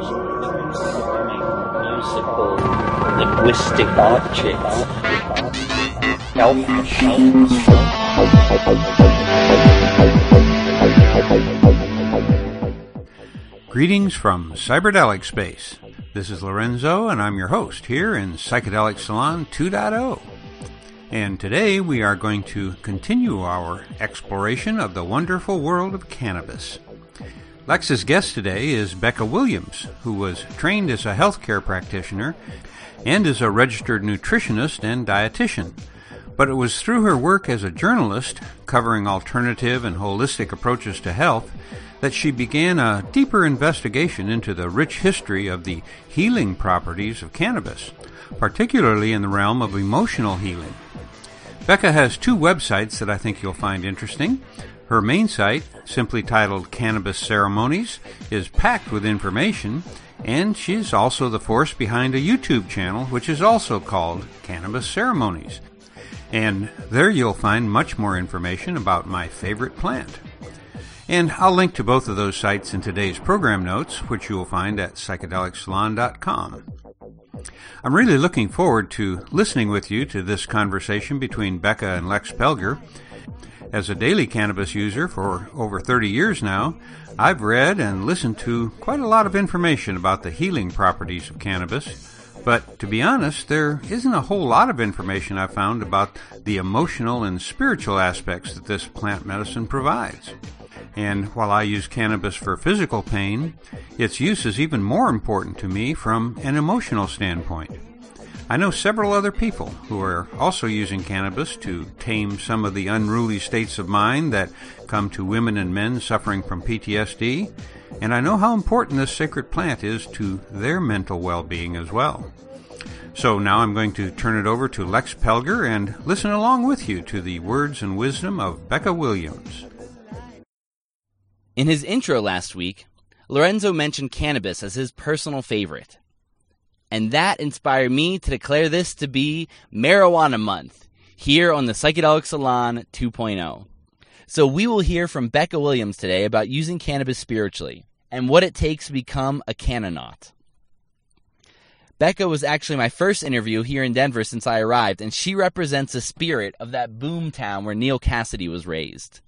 musical linguistic objects. Greetings from Cyberdelic Space. This is Lorenzo, and I'm your host here in Psychedelic Salon 2.0. And today we are going to continue our exploration of the wonderful world of cannabis. Lex's guest today is Becca Williams, who was trained as a healthcare practitioner and is a registered nutritionist and dietitian. But it was through her work as a journalist, covering alternative and holistic approaches to health, that she began a deeper investigation into the rich history of the healing properties of cannabis, particularly in the realm of emotional healing. Becca has two websites that I think you'll find interesting. Her main site, simply titled Cannabis Ceremonies, is packed with information, and she's also the force behind a YouTube channel which is also called Cannabis Ceremonies. And there you'll find much more information about my favorite plant. And I'll link to both of those sites in today's program notes, which you will find at psychedelicsalon.com. I'm really looking forward to listening with you to this conversation between Becca and Lex Pelger. As a daily cannabis user for over 30 years now, I've read and listened to quite a lot of information about the healing properties of cannabis. But to be honest, there isn't a whole lot of information I've found about the emotional and spiritual aspects that this plant medicine provides. And while I use cannabis for physical pain, its use is even more important to me from an emotional standpoint. I know several other people who are also using cannabis to tame some of the unruly states of mind that come to women and men suffering from PTSD, and I know how important this sacred plant is to their mental well being as well. So now I'm going to turn it over to Lex Pelger and listen along with you to the words and wisdom of Becca Williams. In his intro last week, Lorenzo mentioned cannabis as his personal favorite. And that inspired me to declare this to be Marijuana Month here on the Psychedelic Salon 2.0. So we will hear from Becca Williams today about using cannabis spiritually and what it takes to become a cannaut. Becca was actually my first interview here in Denver since I arrived, and she represents the spirit of that boom town where Neal Cassady was raised.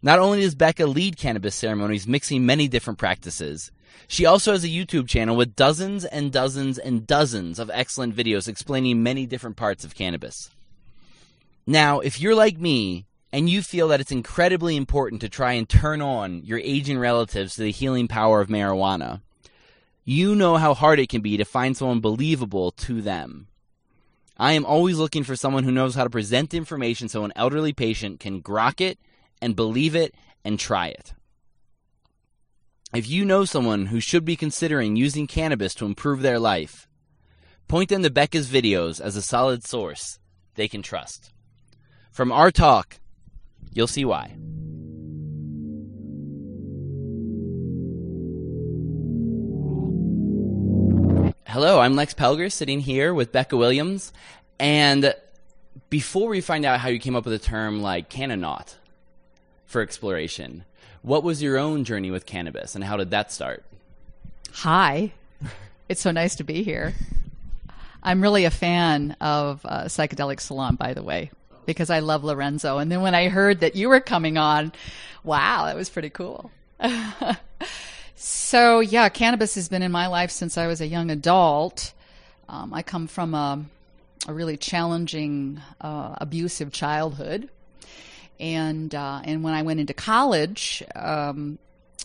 Not only does Becca lead cannabis ceremonies mixing many different practices, she also has a YouTube channel with dozens and dozens and dozens of excellent videos explaining many different parts of cannabis. Now, if you're like me and you feel that it's incredibly important to try and turn on your aging relatives to the healing power of marijuana, you know how hard it can be to find someone believable to them. I am always looking for someone who knows how to present information so an elderly patient can grok it and believe it and try it. If you know someone who should be considering using cannabis to improve their life, point them to Becca's videos as a solid source they can trust. From our talk, you'll see why. Hello, I'm Lex Pelger sitting here with Becca Williams. And before we find out how you came up with the term like cannaut, for exploration. What was your own journey with cannabis and how did that start? Hi. It's so nice to be here. I'm really a fan of uh, Psychedelic Salon, by the way, because I love Lorenzo. And then when I heard that you were coming on, wow, that was pretty cool. so, yeah, cannabis has been in my life since I was a young adult. Um, I come from a, a really challenging, uh, abusive childhood and uh, and when I went into college, um,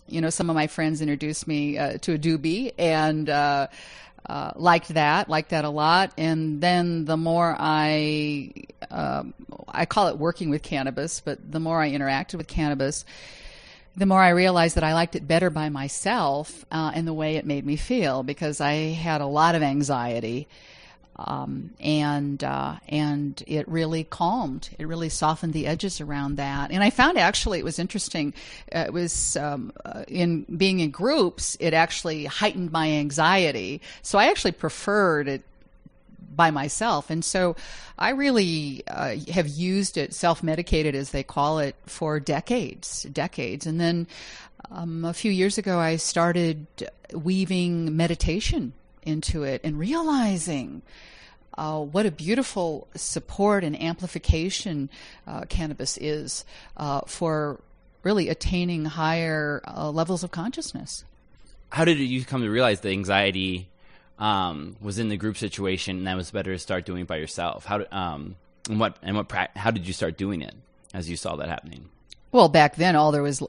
you know, some of my friends introduced me uh, to a doobie, and uh, uh, liked that, liked that a lot. And then the more I, um, I call it working with cannabis, but the more I interacted with cannabis, the more I realized that I liked it better by myself uh, and the way it made me feel because I had a lot of anxiety um, and uh, and it really calmed. It really softened the edges around that. And I found actually it was interesting. Uh, it was um, uh, in being in groups. It actually heightened my anxiety. So I actually preferred it by myself. And so I really uh, have used it, self medicated as they call it, for decades, decades. And then um, a few years ago, I started weaving meditation into it and realizing. Uh, what a beautiful support and amplification uh, cannabis is uh, for really attaining higher uh, levels of consciousness. How did you come to realize the anxiety um, was in the group situation, and that was better to start doing it by yourself. How um, and what and what how did you start doing it as you saw that happening? Well, back then all there was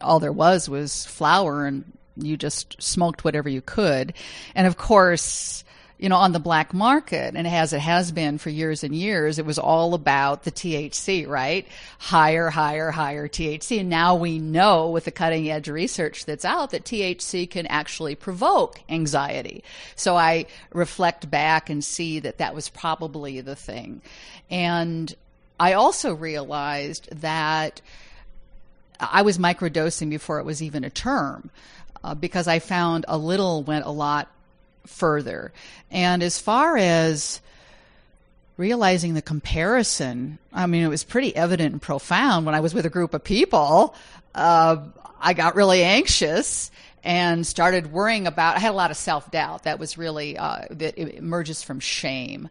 all there was was flower, and you just smoked whatever you could, and of course you know, on the black market, and as it has been for years and years, it was all about the THC, right? Higher, higher, higher THC. And now we know with the cutting edge research that's out that THC can actually provoke anxiety. So I reflect back and see that that was probably the thing. And I also realized that I was microdosing before it was even a term. Uh, because I found a little went a lot further. And as far as realizing the comparison, I mean, it was pretty evident and profound when I was with a group of people. Uh, I got really anxious and started worrying about. I had a lot of self doubt. That was really uh, that emerges from shame,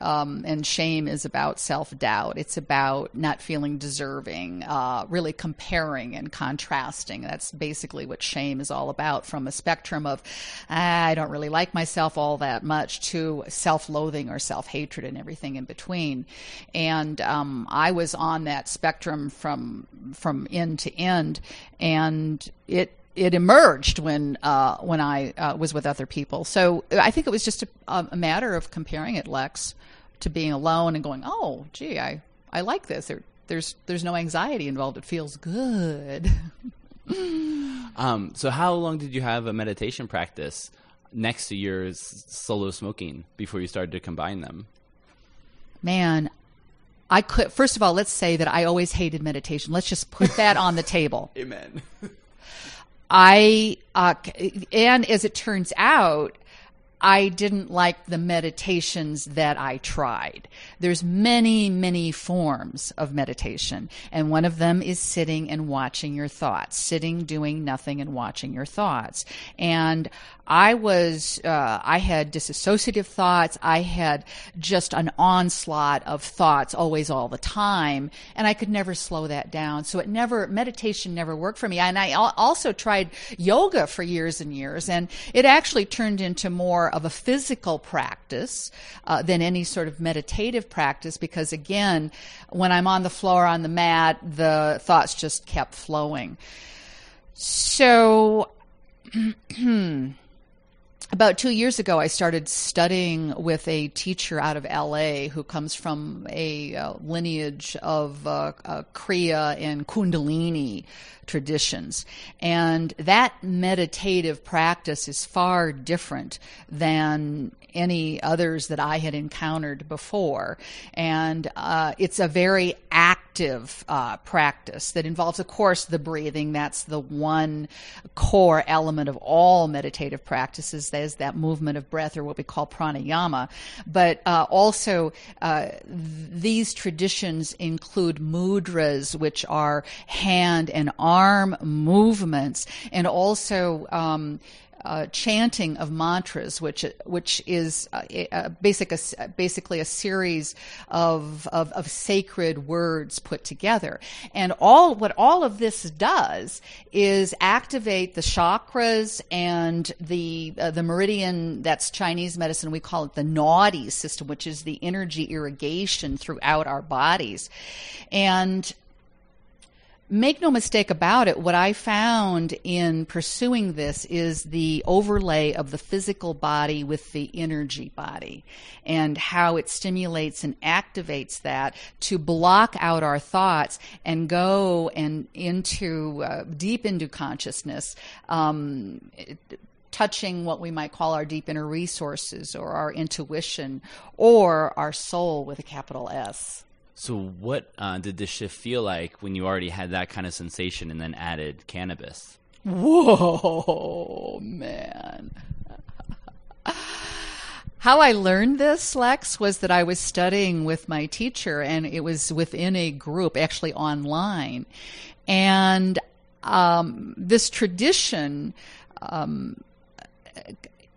um, and shame is about self doubt. It's about not feeling deserving, uh, really comparing and contrasting. That's basically what shame is all about from a spectrum of, ah, I don't really like myself all that much to self loathing or self hatred and everything in between. And um, I was on that spectrum from, from end to end, and it it emerged when uh, when I uh, was with other people. So I think it was just a, a, matter of comparing it, Lex, to being alone and going, "Oh, gee, I I like this." There, there's there's no anxiety involved. It feels good. um, so how long did you have a meditation practice next to your solo smoking before you started to combine them? Man, I could. First of all, let's say that I always hated meditation. Let's just put that on the table. Amen. I uh, and as it turns out, I didn't like the meditations that I tried. There's many, many forms of meditation, and one of them is sitting and watching your thoughts, sitting, doing nothing, and watching your thoughts. And I was, uh, I had disassociative thoughts. I had just an onslaught of thoughts always all the time. And I could never slow that down. So it never, meditation never worked for me. And I also tried yoga for years and years. And it actually turned into more of a physical practice uh, than any sort of meditative practice because again, when I'm on the floor on the mat, the thoughts just kept flowing. So, about two years ago, I started studying with a teacher out of LA who comes from a uh, lineage of uh, uh, Kriya and Kundalini traditions. And that meditative practice is far different than any others that I had encountered before. And uh, it's a very active uh, practice that involves, of course, the breathing. That's the one core element of all meditative practices. That is that movement of breath, or what we call pranayama. But uh, also, uh, these traditions include mudras, which are hand and arm movements, and also um, uh, chanting of mantras, which which is a basic basically a series of, of, of sacred words put together. And all what all of this does is activate the chakras and the uh, the meridian. That's Chinese medicine. We call it the Nadi system, which is the energy irrigation throughout our bodies, and make no mistake about it, what I found in pursuing this is the overlay of the physical body with the energy body and how it stimulates and activates that to block out our thoughts and go and into uh, deep into consciousness. Um, touching what we might call our deep inner resources or our intuition or our soul with a capital S. So, what uh, did this shift feel like when you already had that kind of sensation and then added cannabis? Whoa, man. how I learned this, Lex, was that I was studying with my teacher, and it was within a group, actually online. And um, this tradition um,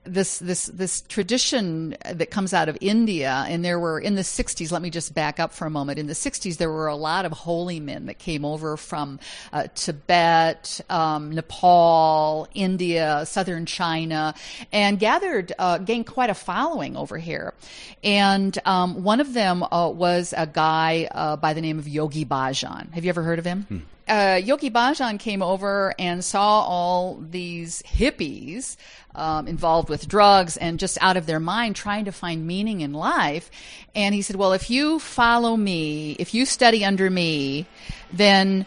this this this tradition that comes out of India, and there were in the '60s. Let me just back up for a moment. In the '60s, there were a lot of holy men that came over from uh, Tibet, um, Nepal, India, southern China, and gathered uh, gained quite a following over here. And um, one of them uh, was a guy uh, by the name of Yogi Bhajan. Have you ever heard of him? Hmm uh, Yogi Bhajan came over and saw all these hippies um, involved with drugs and just out of their mind trying to find meaning in life. And he said, Well, if you follow me, if you study under me, then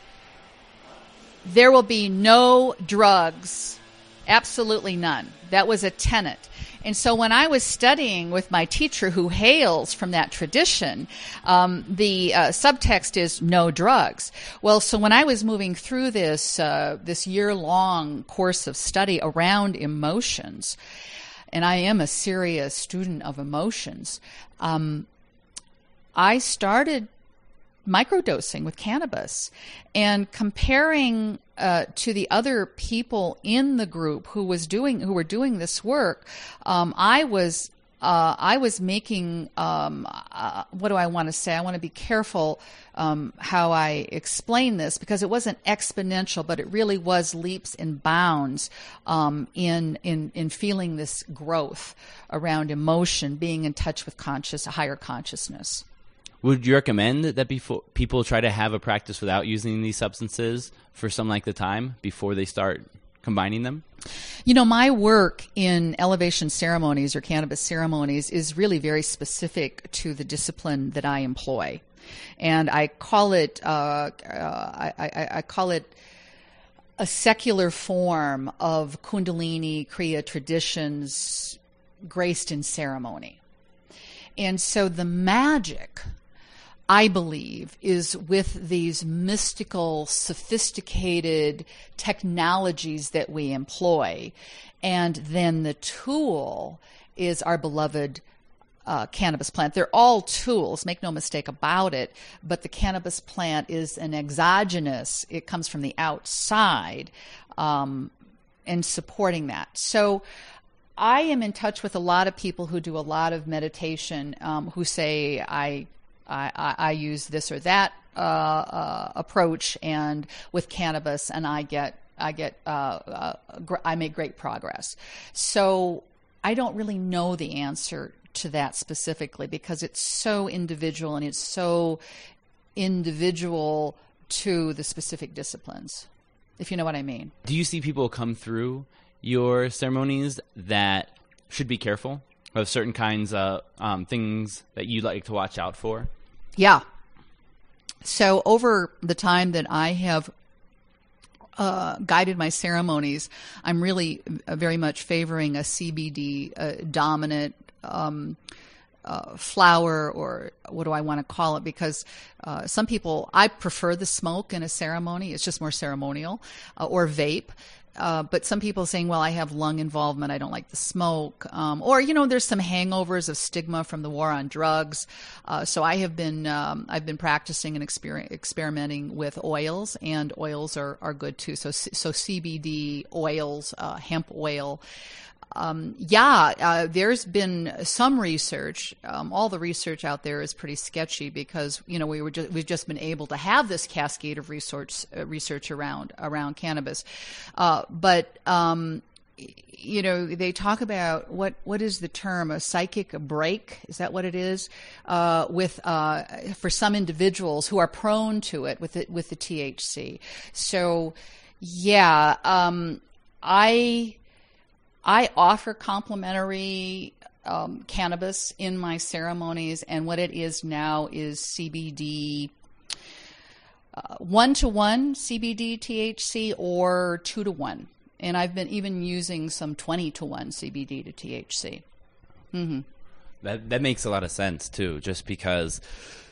there will be no drugs, absolutely none. That was a tenet. And so when I was studying with my teacher who hails from that tradition, um, the uh, subtext is no drugs. Well, so when I was moving through this, uh, this year long course of study around emotions, and I am a serious student of emotions, um, I started microdosing with cannabis and comparing uh, to the other people in the group who was doing who were doing this work, um, I was uh, I was making um, uh, what do I want to say? I want to be careful um, how I explain this because it wasn't exponential, but it really was leaps and bounds um, in in in feeling this growth around emotion, being in touch with conscious, a higher consciousness. Would you recommend that before people try to have a practice without using these substances for some length of time before they start combining them? You know, my work in elevation ceremonies or cannabis ceremonies is really very specific to the discipline that I employ, and I call it uh, uh, I, I, I call it a secular form of Kundalini Kriya traditions graced in ceremony. And so the magic I believe, is with these mystical, sophisticated technologies that we employ. And then the tool is our beloved uh, cannabis plant. They're all tools, make no mistake about it, but the cannabis plant is an exogenous, it comes from the outside um, and supporting that. So I am in touch with a lot of people who do a lot of meditation um, who say, I I, I, use this or that uh, uh, approach, and with cannabis, and I get I get uh, uh, gr- I make great progress. So I don't really know the answer to that specifically because it's so individual and it's so individual to the specific disciplines. If you know what I mean. Do you see people come through your ceremonies that should be careful of certain kinds of um, things that you like to watch out for? Yeah. So over the time that I have uh, guided my ceremonies, I'm really uh, very much favoring a CBD uh, dominant um, uh, flower, or what do I want to call it? Because uh, some people, I prefer the smoke in a ceremony. It's just more ceremonial, uh, or vape. Uh, but some people saying, well, I have lung involvement. I don't like the smoke. Um, or, you know, there's some hangovers of stigma from the war on drugs. Uh, so I have been, um, I've been practicing and exper- experimenting with oils and oils are, are good too. So, so CBD oils, uh, hemp oil, um, yeah, uh, there's been some research. Um, all the research out there is pretty sketchy because you know we were we've just been able to have this cascade of research uh, research around around cannabis, uh, but. Um, you know they talk about what what is the term a psychic break is that what it is uh, with uh, for some individuals who are prone to it with it with the THC so yeah um, I I offer complimentary um, cannabis in my ceremonies, and what it is now is CBD. One to one CBD THC or two to one. And I've been even using some 20 to 1 CBD to THC. Mm-hmm. That, that makes a lot of sense, too, just because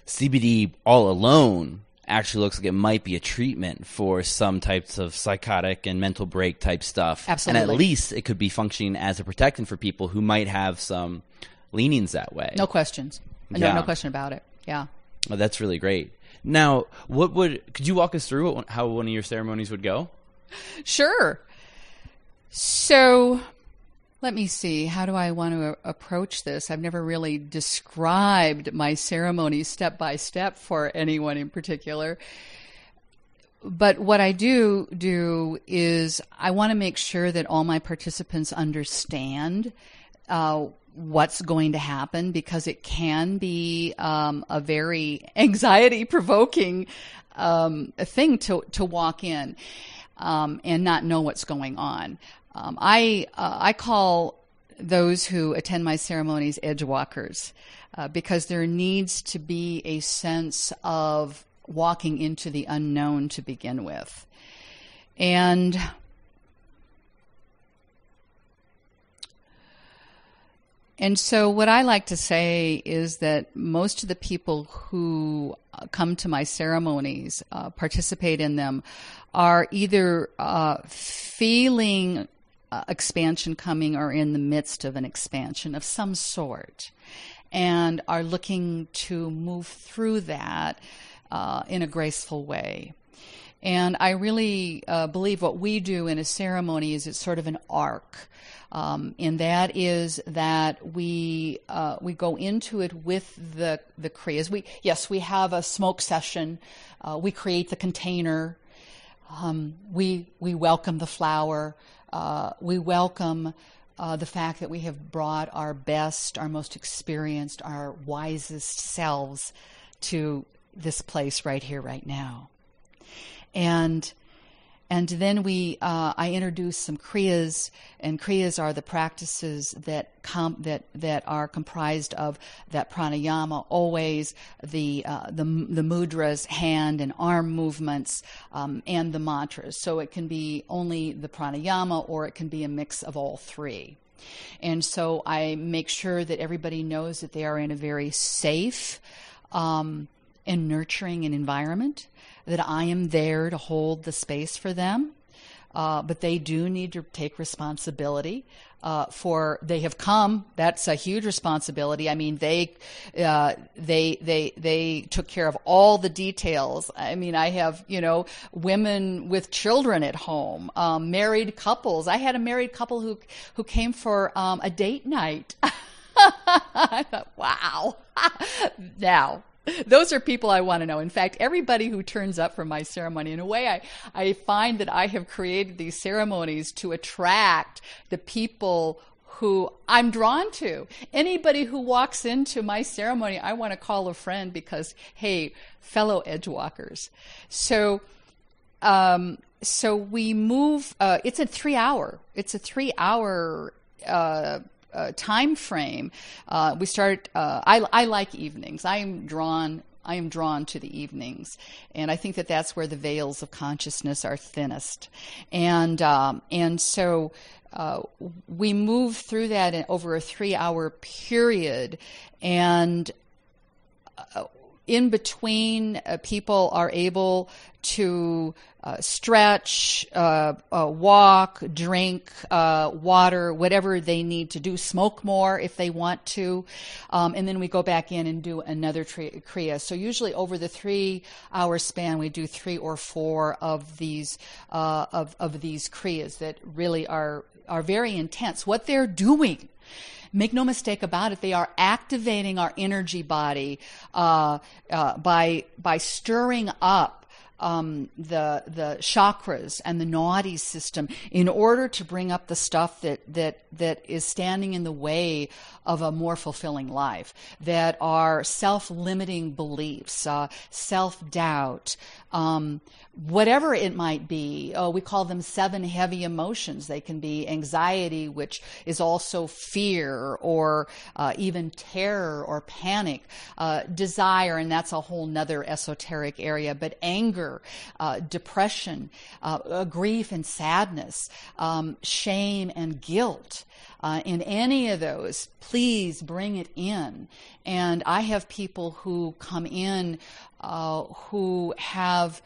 CBD all alone actually looks like it might be a treatment for some types of psychotic and mental break type stuff. Absolutely. And at least it could be functioning as a protectant for people who might have some leanings that way. No questions. No, Yeah. no question about it. Yeah. Oh, that's really great. Now, what would could you walk us through what, how one of your ceremonies would go? Sure. So let me see. How do I want to approach this? I've never really described my ceremony step by step for anyone in particular. But what I do do is I want to make sure that all my participants understand uh, what's going to happen because it can be um, a very anxiety provoking um, thing to, to walk in um, and not know what's going on. Um, I, uh, I call those who attend my ceremonies edge walkers uh, because there needs to be a sense of walking into the unknown to begin with. And And so, what I like to say is that most of the people who uh, come to my ceremonies, uh, participate in them, are either uh, feeling uh, expansion coming or in the midst of an expansion of some sort and are looking to move through that uh, in a graceful way. And I really uh, believe what we do in a ceremony is it's sort of an arc. Um, and that is that we uh, we go into it with the the kriyas. We yes, we have a smoke session. Uh, we create the container. Um, we we welcome the flower. Uh, we welcome uh, the fact that we have brought our best, our most experienced, our wisest selves to this place right here, right now. And and then we, uh, I introduce some kriyas, and kriyas are the practices that com- that that are comprised of that pranayama, always the uh, the the mudras, hand and arm movements, um, and the mantras. So it can be only the pranayama, or it can be a mix of all three. And so I make sure that everybody knows that they are in a very safe um, and nurturing an environment that I am there to hold the space for them. Uh, but they do need to take responsibility uh, for they have come. That's a huge responsibility. I mean, they uh, they they they took care of all the details. I mean, I have you know women with children at home, um, married couples. I had a married couple who who came for um, a date night. I thought, wow. now, those are people I want to know. In fact, everybody who turns up for my ceremony, in a way, I, I find that I have created these ceremonies to attract the people who I'm drawn to. Anybody who walks into my ceremony, I want to call a friend because, hey, fellow edgewalkers. So, um, so we move. Uh, it's a three hour. It's a three hour. Uh, uh, time frame. Uh, we start. Uh, I, I like evenings. I am drawn. I am drawn to the evenings, and I think that that's where the veils of consciousness are thinnest, and um, and so. Uh, we move through that in, over a three-hour period, and uh, in between, uh, people are able to uh, stretch, uh, uh, walk, drink uh, water, whatever they need to do, smoke more if they want to, um, and then we go back in and do another tri- kriya. So usually over the three-hour span, we do three or four of these uh, of of these kriyas that really are are very intense. What they're doing Make no mistake about it; they are activating our energy body uh, uh, by by stirring up um, the the chakras and the nadi system in order to bring up the stuff that that that is standing in the way of a more fulfilling life. That are self limiting beliefs, uh, self doubt. Um, whatever it might be, oh, we call them seven heavy emotions. They can be anxiety, which is also fear, or uh, even terror or panic, uh, desire, and that's a whole nother esoteric area, but anger, uh, depression, uh, grief and sadness, um, shame and guilt. Uh, in any of those, please bring it in. And I have people who come in uh, who have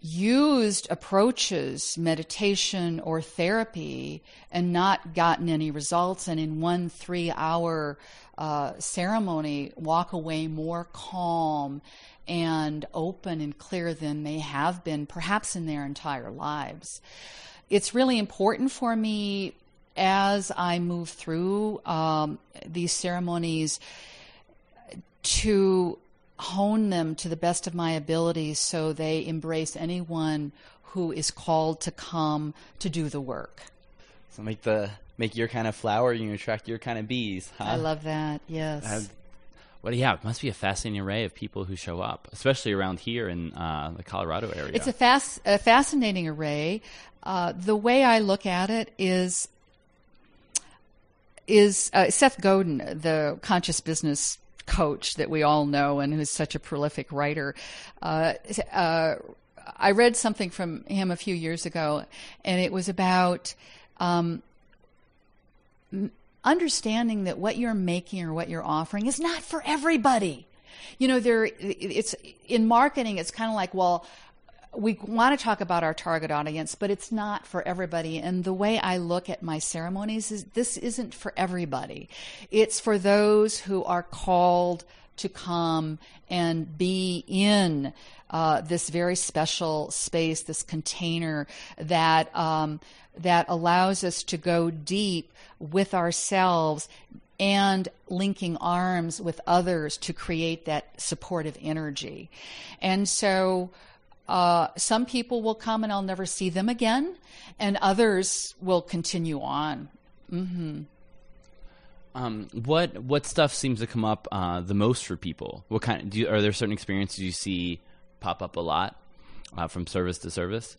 used approaches, meditation or therapy, and not gotten any results, and in one three hour uh, ceremony, walk away more calm and open and clear than they have been perhaps in their entire lives. It's really important for me as I move through um, these ceremonies to hone them to the best of my abilities so they embrace anyone who is called to come to do the work. So make the make your kind of flower, you attract your kind of bees. Huh? I love that. Yes. Well, yeah, it must be a fascinating array of people who show up, especially around here in uh, the Colorado area. It's a, fast, a fascinating array. Uh, the way I look at it is is uh, Seth Godin, the conscious business coach that we all know and who's such a prolific writer. Uh, uh, I read something from him a few years ago, and it was about um, understanding that what you're making or what you're offering is not for everybody. You know, there it's in marketing. It's kind of like, well, we want to talk about our target audience, but it's not for everybody. And the way I look at my ceremonies is this isn't for everybody. It's for those who are called to come and be in uh, this very special space, this container that um, that allows us to go deep with ourselves and linking arms with others to create that supportive energy. And so uh, some people will come and I'll never see them again, and others will continue on. Mm-hmm. Um, what what stuff seems to come up uh, the most for people? What kind? Of, do you, are there certain experiences you see pop up a lot uh, from service to service?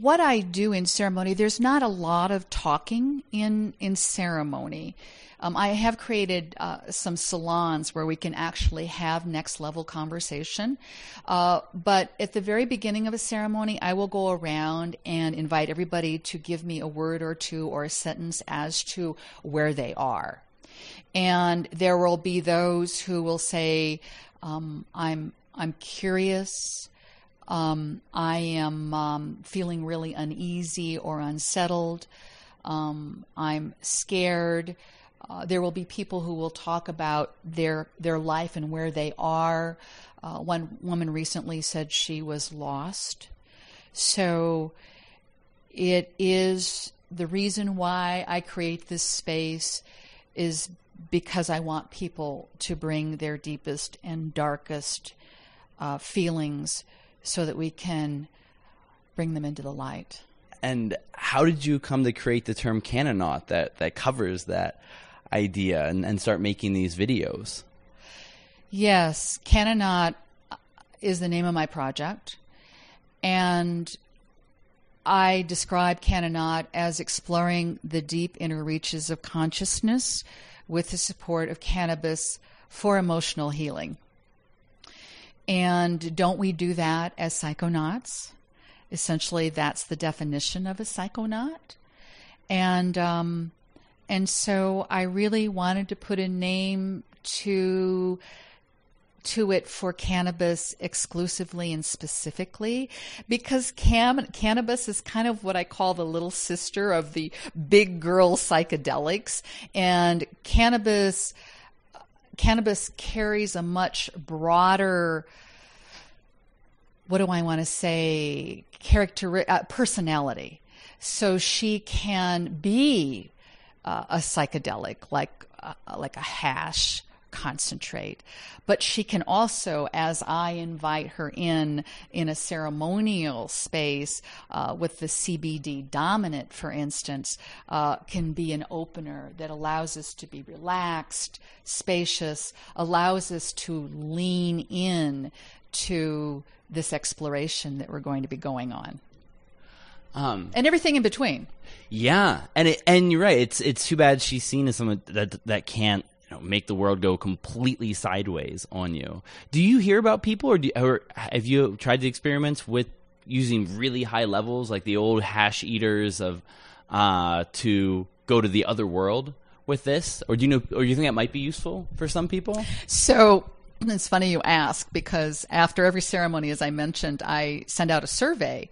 What I do in ceremony, there's not a lot of talking in in ceremony. Um, I have created uh, some salons where we can actually have next level conversation. Uh, but at the very beginning of a ceremony, I will go around and invite everybody to give me a word or two or a sentence as to where they are. And there will be those who will say, um, "I'm I'm curious." Um, I am um, feeling really uneasy or unsettled. Um, I'm scared. Uh, there will be people who will talk about their their life and where they are. Uh, one woman recently said she was lost. So it is the reason why I create this space is because I want people to bring their deepest and darkest uh, feelings so that we can bring them into the light. And how did you come to create the term canonaut that, that covers that? idea and, and start making these videos? Yes, Canonaut is the name of my project. And I describe Canonaut as exploring the deep inner reaches of consciousness with the support of cannabis for emotional healing. And don't we do that as psychonauts? Essentially, that's the definition of a psychonaut. And um, and so I really wanted to put a name to to it for cannabis exclusively and specifically because cam- cannabis is kind of what I call the little sister of the big girl psychedelics and cannabis cannabis carries a much broader what do I want to say character uh, personality. So she can be uh, a psychedelic like uh, like a hash concentrate but she can also as i invite her in in a ceremonial space uh, with the cbd dominant for instance uh, can be an opener that allows us to be relaxed spacious allows us to lean in to this exploration that we're going to be going on um, and everything in between. Yeah, and it, and you're right. It's it's too bad she's seen as someone that that can't you know, make the world go completely sideways on you. Do you hear about people, or, do, or have you tried the experiments with using really high levels, like the old hash eaters of uh, to go to the other world with this, or do you know, or you think that might be useful for some people? So It's funny you ask because after every ceremony, as I mentioned, I send out a survey.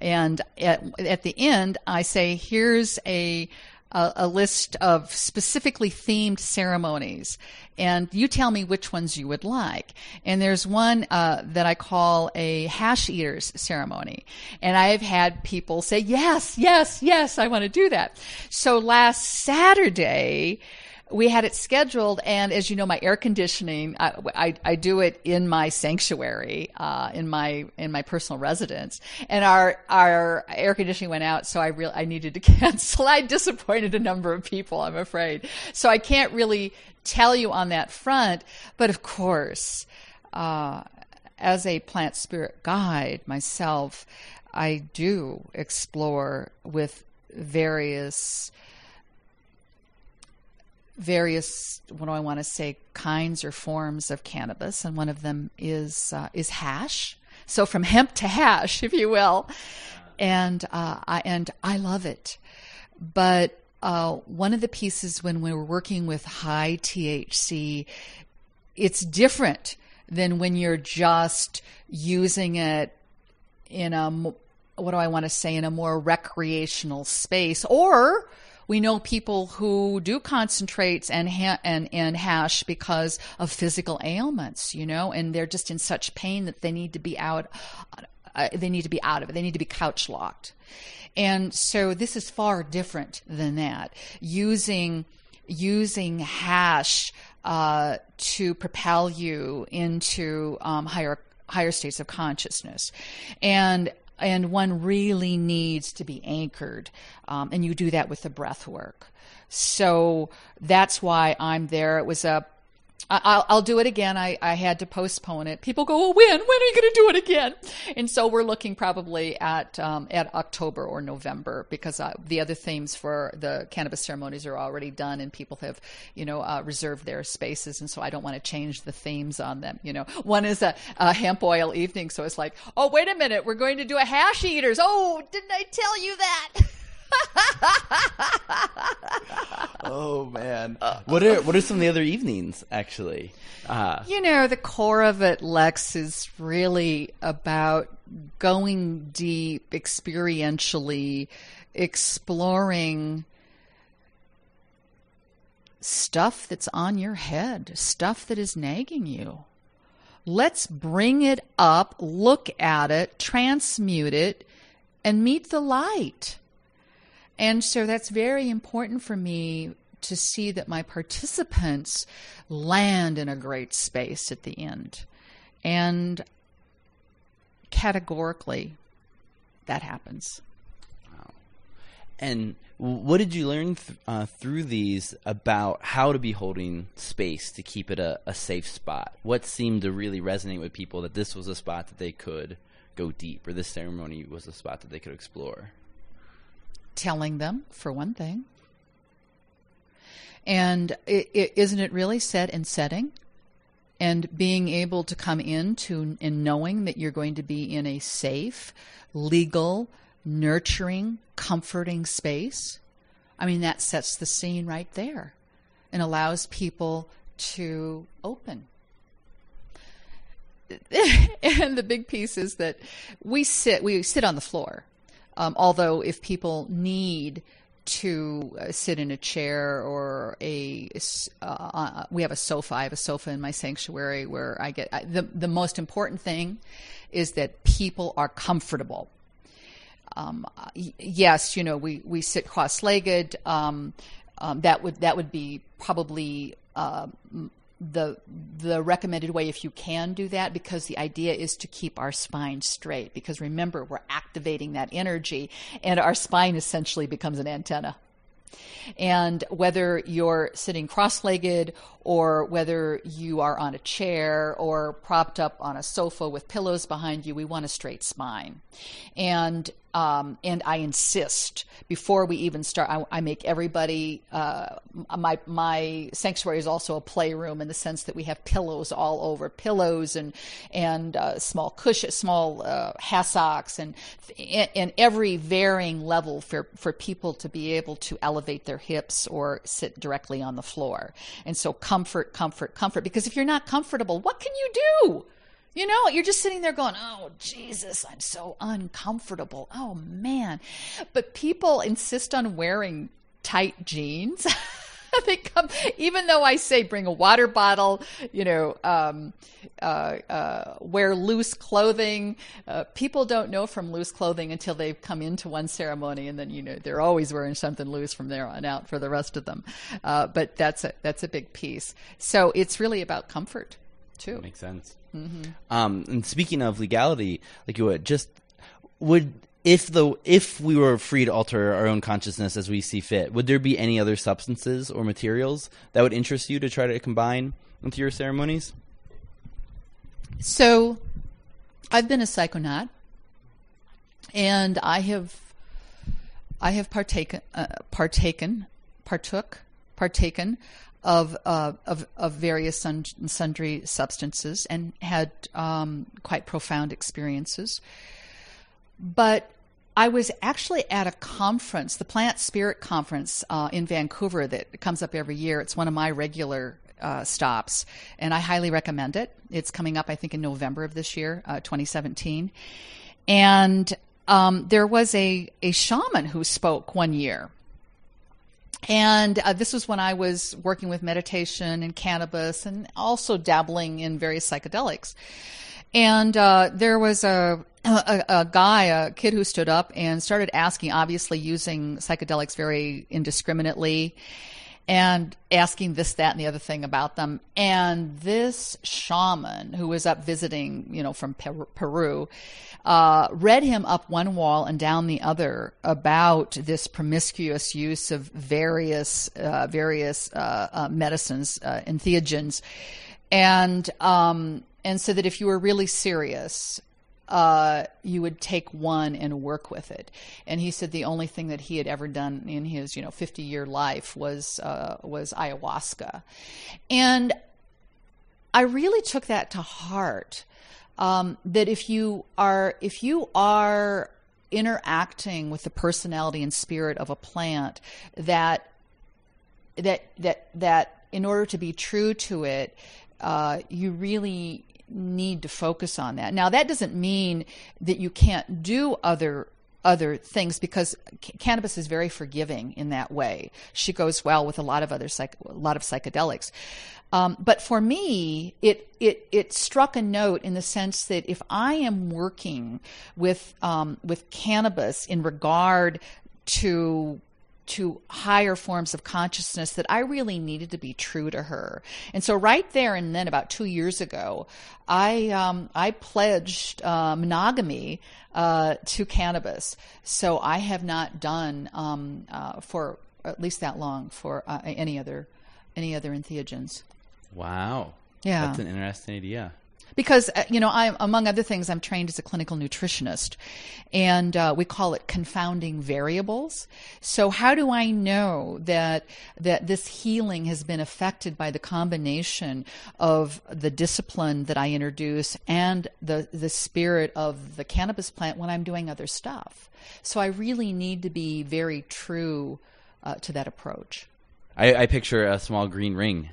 And at, at the end, I say, here's a, a, a list of specifically themed ceremonies, and you tell me which ones you would like. And there's one uh, that I call a hash eaters ceremony, and I have had people say, "Yes, yes, yes, I want to do that." So last Saturday we had it scheduled, and as you know, my air conditioning, I, I, I do it in my sanctuary, uh, in my in my personal residence, and our our air conditioning went out, so I really I needed to cancel. I disappointed a number of people, I'm afraid, so I can't really tell you on that front. But of course, uh, as a plant spirit guide myself, I do explore with various various what do I want to say kinds or forms of cannabis, and one of them is uh, is hash. So from hemp to hash, if you will, and uh, I and I love it. But uh, one of the pieces when we were working with high THC, it's different than when you're just using it in a what do I want to say in a more recreational space or we know people who do concentrates and ha- and and hash because of physical ailments, you know, and they're just in such pain that they need to be out. Uh, they need to be out of it. They need to be couch locked. And so this is far different than that. Using using hash uh, to propel you into um, higher higher states of consciousness, and and one really needs to be anchored. Um, and you do that with the breath work. So that's why I'm there. It was a I'll, I'll, do it again. I, I had to postpone it. People go, well, when? When are you going to do it again? And so we're looking probably at um, at October or November because uh, the other themes for the cannabis ceremonies are already done and people have, you know, uh, reserved their spaces. And so I don't want to change the themes on them. You know, one is a, a hemp oil evening. So it's like, oh, wait a minute. We're going to do a hash eaters. Oh, didn't I tell you that? oh man, what are what are some of the other evenings actually? Uh, you know, the core of it, Lex, is really about going deep, experientially, exploring stuff that's on your head, stuff that is nagging you. Let's bring it up, look at it, transmute it, and meet the light. And so that's very important for me to see that my participants land in a great space at the end. And categorically, that happens. Wow. And what did you learn th- uh, through these about how to be holding space to keep it a, a safe spot? What seemed to really resonate with people that this was a spot that they could go deep, or this ceremony was a spot that they could explore? Telling them, for one thing. And is isn't it really set and setting? And being able to come into and knowing that you're going to be in a safe, legal, nurturing, comforting space. I mean, that sets the scene right there and allows people to open. and the big piece is that we sit we sit on the floor um, although, if people need to uh, sit in a chair or a uh, uh, we have a sofa. I have a sofa in my sanctuary where I get I, the the most important thing is that people are comfortable. Um, yes, you know we we sit cross-legged. Um, um, that would that would be probably uh, the the recommended way if you can do that because the idea is to keep our spine straight because remember we're activating that energy and our spine essentially becomes an antenna. And whether you're sitting cross-legged or whether you are on a chair or propped up on a sofa with pillows behind you we want a straight spine. And Um, and I insist before we even start. I, I make everybody. Uh, my my sanctuary is also a playroom in the sense that we have pillows all over, pillows and and uh, small cushions, small uh, hassocks, and and every varying level for for people to be able to elevate their hips or sit directly on the floor. And so comfort, comfort, comfort. Because if you're not comfortable, what can you do? You know, you're just sitting there going, oh, Jesus, I'm so uncomfortable. Oh, man. But people insist on wearing tight jeans. they come, even though I say bring a water bottle, you know, um, uh, uh, wear loose clothing. Uh, people don't know from loose clothing until they've come into one ceremony, and then you know they're always wearing something loose from there on out for the rest of them. Uh, but that's a that's a big piece. So it's really about comfort too. Makes sense. Mm-hmm. Um, and speaking of legality, like you would just would if the if we were free to alter our own consciousness as we see fit, would there be any other substances or materials that would interest you to try to combine into your ceremonies? So, I've been a psychonaut, and I have I have partaken uh, partaken partook partaken of, uh, of, of various sundry substances and had um, quite profound experiences. But I was actually at a conference, the Plant Spirit Conference uh, in Vancouver, that comes up every year. It's one of my regular uh, stops, and I highly recommend it. It's coming up, I think, in November of this year, uh, 2017. And um, there was a, a shaman who spoke one year and uh, this was when I was working with meditation and cannabis and also dabbling in various psychedelics. And uh, there was a, a, a guy, a kid who stood up and started asking, obviously using psychedelics very indiscriminately and asking this, that, and the other thing about them. And this shaman who was up visiting, you know, from Peru, uh, read him up one wall and down the other about this promiscuous use of various uh, various uh, uh medicines, uh, entheogens, and um, and so that if you were really serious uh, you would take one and work with it. And he said the only thing that he had ever done in his, you know, 50 year life was, uh, was ayahuasca. And I really took that to heart. Um, that if you are, if you are interacting with the personality and spirit of a plant, that, that, that, that in order to be true to it, uh, you really need to focus on that. Now, that doesn't mean that you can't do other other things because c- cannabis is very forgiving in that way. She goes well with a lot of other psych- a lot of psychedelics. Um, but for me, it, it it struck a note in the sense that if I am working with um, with cannabis in regard to to higher forms of consciousness that I really needed to be true to her. And so right there and then about two years ago, I, um, I pledged uh, monogamy uh, to cannabis. So I have not done um, uh, for at least that long for uh, any other any other entheogens. Wow. Yeah. That's an interesting idea because uh, you know i among other things i'm trained as a clinical nutritionist and uh, we call it confounding variables. So how do i know that that this healing has been affected by the combination of the discipline that i introduce and the the spirit of the cannabis plant when i'm doing other stuff? So i really need to be very true uh, to that approach. I, I, picture a small green ring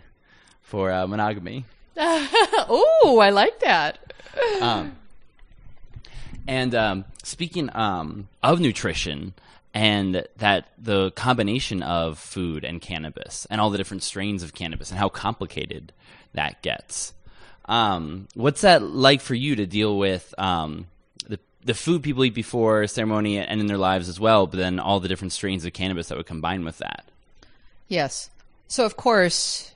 for uh, monogamy oh, I like that. um, and um, speaking um, of nutrition, and that the combination of food and cannabis, and all the different strains of cannabis, and how complicated that gets. Um, what's that like for you to deal with um, the the food people eat before ceremony and in their lives as well, but then all the different strains of cannabis that would combine with that? Yes. So of course,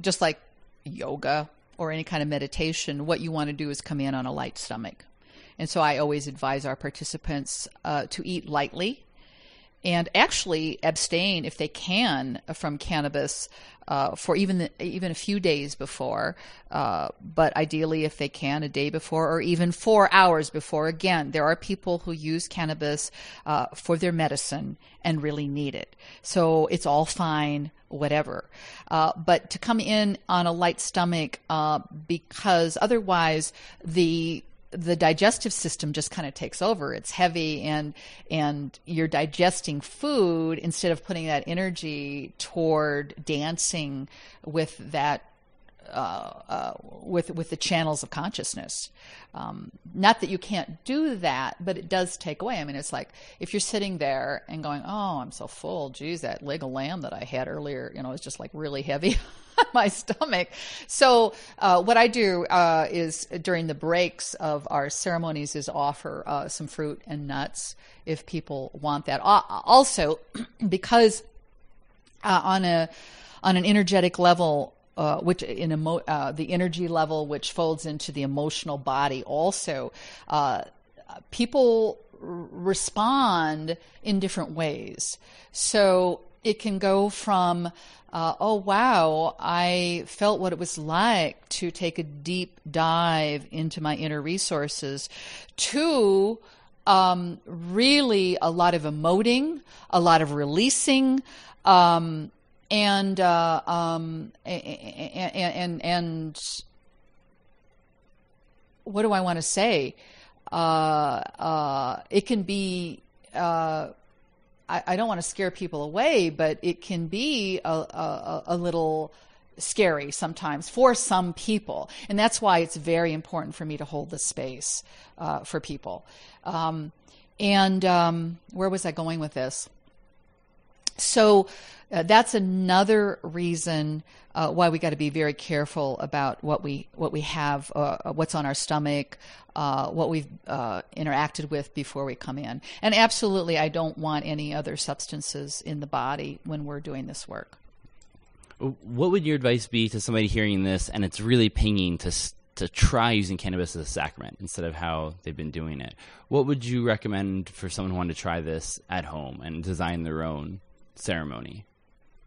just like yoga or any kind of meditation, what you want to do is come in on a light stomach. And so I always advise our participants uh, to eat lightly and actually abstain if they can from cannabis uh, for even the, even a few days before, uh, but ideally if they can a day before or even four hours before. Again, there are people who use cannabis uh, for their medicine and really need it, so it's all fine, whatever. Uh, but to come in on a light stomach uh, because otherwise the the digestive system just kind of takes over. It's heavy and and you're digesting food instead of putting that energy toward dancing with that uh, uh, with with the channels of consciousness. Um, not that you can't do that, but it does take away. I mean, it's like if you're sitting there and going, "Oh, I'm so full. Geez, that leg of lamb that I had earlier, you know, is just like really heavy." on my stomach. So uh, what I do uh, is during the breaks of our ceremonies is offer some fruit and nuts if people want that. Also, because on a on an energetic level, uh, which in emo- uh, the energy level, which folds into the emotional body, also uh, people r- respond in different ways. So it can go from, uh, oh wow, I felt what it was like to take a deep dive into my inner resources, to um, really a lot of emoting, a lot of releasing. Um, and, uh, um, and, and, what do I want to say? Uh, uh, it can be, uh, I, I, don't want to scare people away, but it can be a, a, a little scary sometimes for some people. And that's why it's very important for me to hold the space uh, for people. Um, and um, where was I going with this? So uh, that's another reason uh, why we got to be very careful about what we what we have, uh, what's on our stomach, uh, what we've uh, interacted with before we come in. And absolutely, I don't want any other substances in the body when we're doing this work. What would your advice be to somebody hearing this and it's really pinging to to try using cannabis as a sacrament instead of how they've been doing it? What would you recommend for someone who wanted to try this at home and design their own ceremony?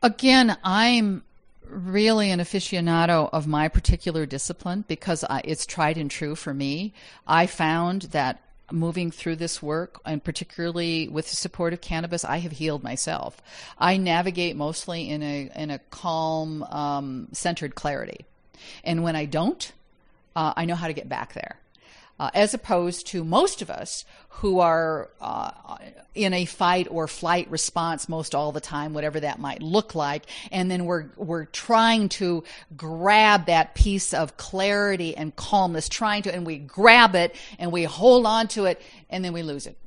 Again, I'm really an aficionado of my particular discipline because I, it's tried and true for me. I found that moving through this work, and particularly with the support of cannabis, I have healed myself. I navigate mostly in a in a calm, um, centered clarity, and when I don't, uh, I know how to get back there uh, as opposed to most of us who are uh, in a fight or flight response most all the time, whatever that might look like, and then we're we're trying to grab that piece of clarity and calmness, trying to, and we grab it and we hold on to it, and then we lose it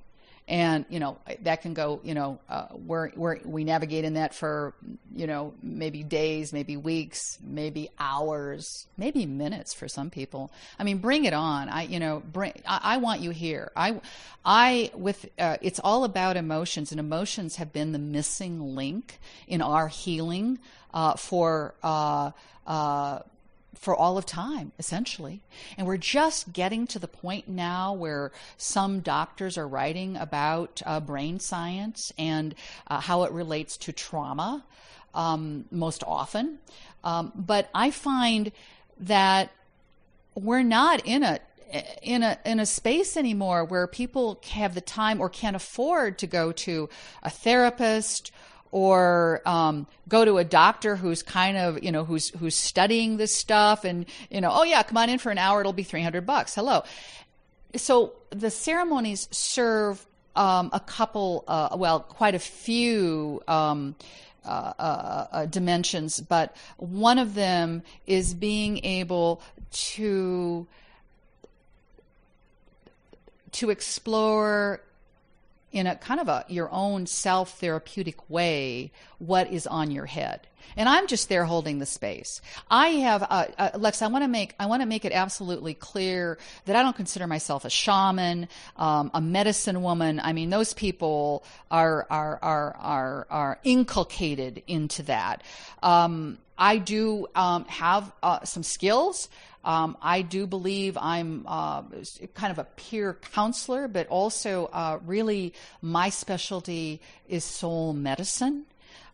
and you know that can go you know uh, we're, we navigate in that for you know maybe days maybe weeks maybe hours maybe minutes for some people. I mean bring it on. I you know bring i, I want you here. I i with uh, it's all about emotions and emotions have been the missing link in our healing uh, for uh, uh, for all of time, essentially. And we're just getting to the point now where some doctors are writing about uh, brain science and uh, how it relates to trauma um, most often. Um, but I find that we're not in a in a in a space anymore where people have the time or can afford to go to a therapist or um, go to a doctor who's kind of you know who's who's studying this stuff and you know oh yeah come on in for an hour it'll be 300 bucks. Hello. So the ceremonies serve um, a couple uh, well quite a few um, uh, uh, uh dimensions but one of them is being able to to explore in a kind of a your own self therapeutic way what is on your head. And i'm just there holding the space. I have uh, uh, lex i want to make i want to make it absolutely clear that i don't consider myself a shaman um, a medicine woman. I mean those people are are are are, are inculcated into that. Um, I do um, have uh, some skills. Um, I do believe I'm uh, kind of a peer counselor, but also uh, really my specialty is soul medicine.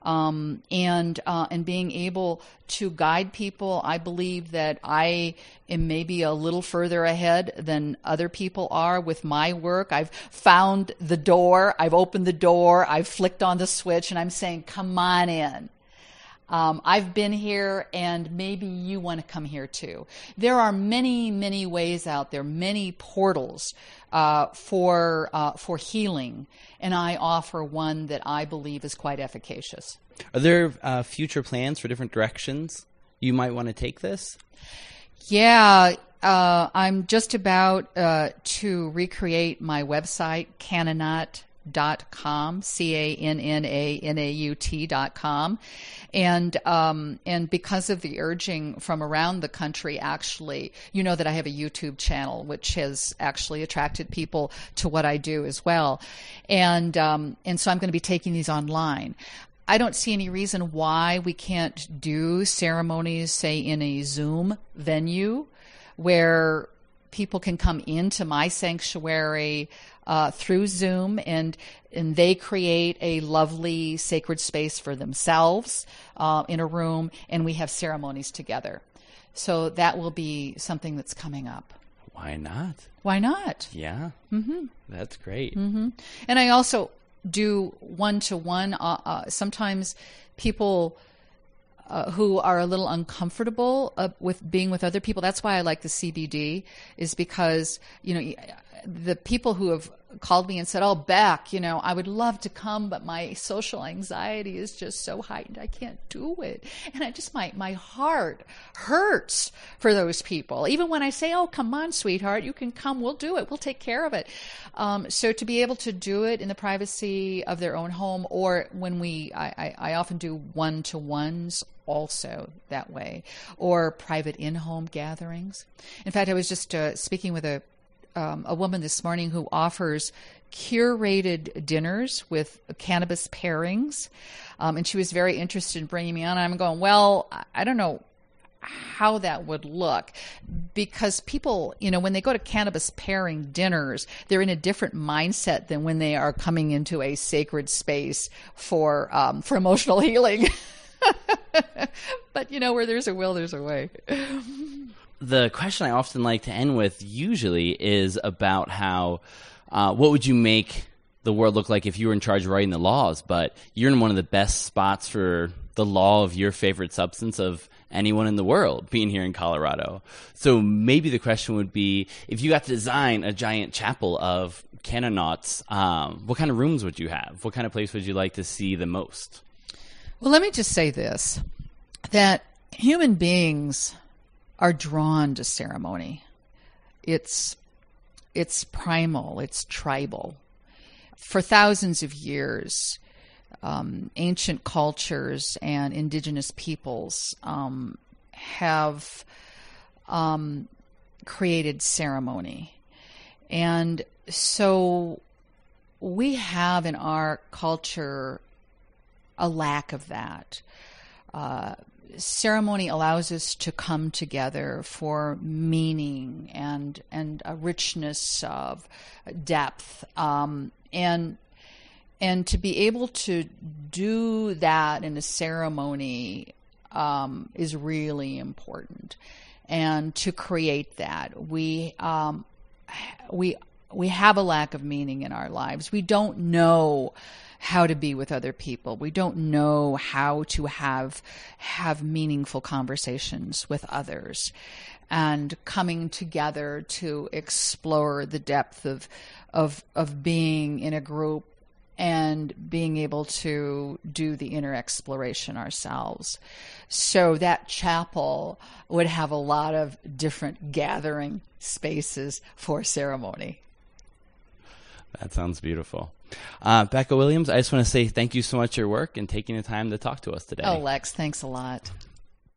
Um, and uh, and being able to guide people. I believe that I am maybe a little further ahead than other people are with my work. I've found the door, I've opened the door, I've flicked on the switch, and I'm saying, "Come on in." Um, I've been here, and maybe you want to come here too. There are many, many ways out there, many portals uh, for uh, for healing, and I offer one that I believe is quite efficacious. Are there uh, future plans for different directions you might want to take this? Yeah, uh, I'm just about uh, to recreate my website, Cannanaut dot com c a n n a n a u t dot com. And um, and because of the urging from around the country actually you know that I have a YouTube channel which has actually attracted people to what I do as well. And um, and so I'm going to be taking these online. I don't see any reason why we can't do ceremonies say in a Zoom venue where people can come into my sanctuary uh, through Zoom, and and they create a lovely sacred space for themselves uh, in a room, and we have ceremonies together. So that will be something that's coming up. Why not? Why not? Yeah, mm-hmm. that's great. Mm-hmm. And I also do one to one. Sometimes people. Uh, who are a little uncomfortable uh, with being with other people. That's why I like the CBD, is because you know the people who have called me and said, "Oh, Beck, you know, I would love to come, but my social anxiety is just so heightened, I can't do it." And I just my my heart hurts for those people. Even when I say, "Oh, come on, sweetheart, you can come. We'll do it. We'll take care of it." Um, so to be able to do it in the privacy of their own home, or when we, I, I, I often do one to ones also that way, or private in home gatherings. In fact, I was just uh, speaking with a um, a woman this morning who offers curated dinners with cannabis pairings. Um, and she was very interested in bringing me on. I'm going, well, I don't know how that would look because people, you know, when they go to cannabis pairing dinners, they're in a different mindset than when they are coming into a sacred space for um, for emotional healing. but you know, where there's a will, there's a way the question I often like to end with usually is about how uh, what would you make the world look like if you were in charge of writing the laws? But you're in one of the best spots for the law of your favorite substance of anyone in the world being here in Colorado. So maybe the question would be if you got to design a giant chapel of Cannanauts, um, what kind of rooms would you have? What kind of place would you like to see the most? Well, let me just say this that human beings are drawn to ceremony. It's it's primal, it's tribal. For thousands of years, um, ancient cultures and indigenous peoples um, have um, created ceremony. And so we have in our culture a lack of that. Uh, ceremony allows us to come together for meaning and and a richness of depth. Um, and and to be able to do that in a ceremony um, is really important. And to create that we um, we we have a lack of meaning in our lives. We don't know how to be with other people. We don't know how to have have meaningful conversations with others and coming together to explore the depth of of of being in a group and being able to do the inner exploration ourselves. So that chapel would have a lot of different gathering spaces for ceremony. That sounds beautiful. Uh, Becca Williams, I just want to say thank you so much for your work and taking the time to talk to us today. Oh, Lex, thanks a lot.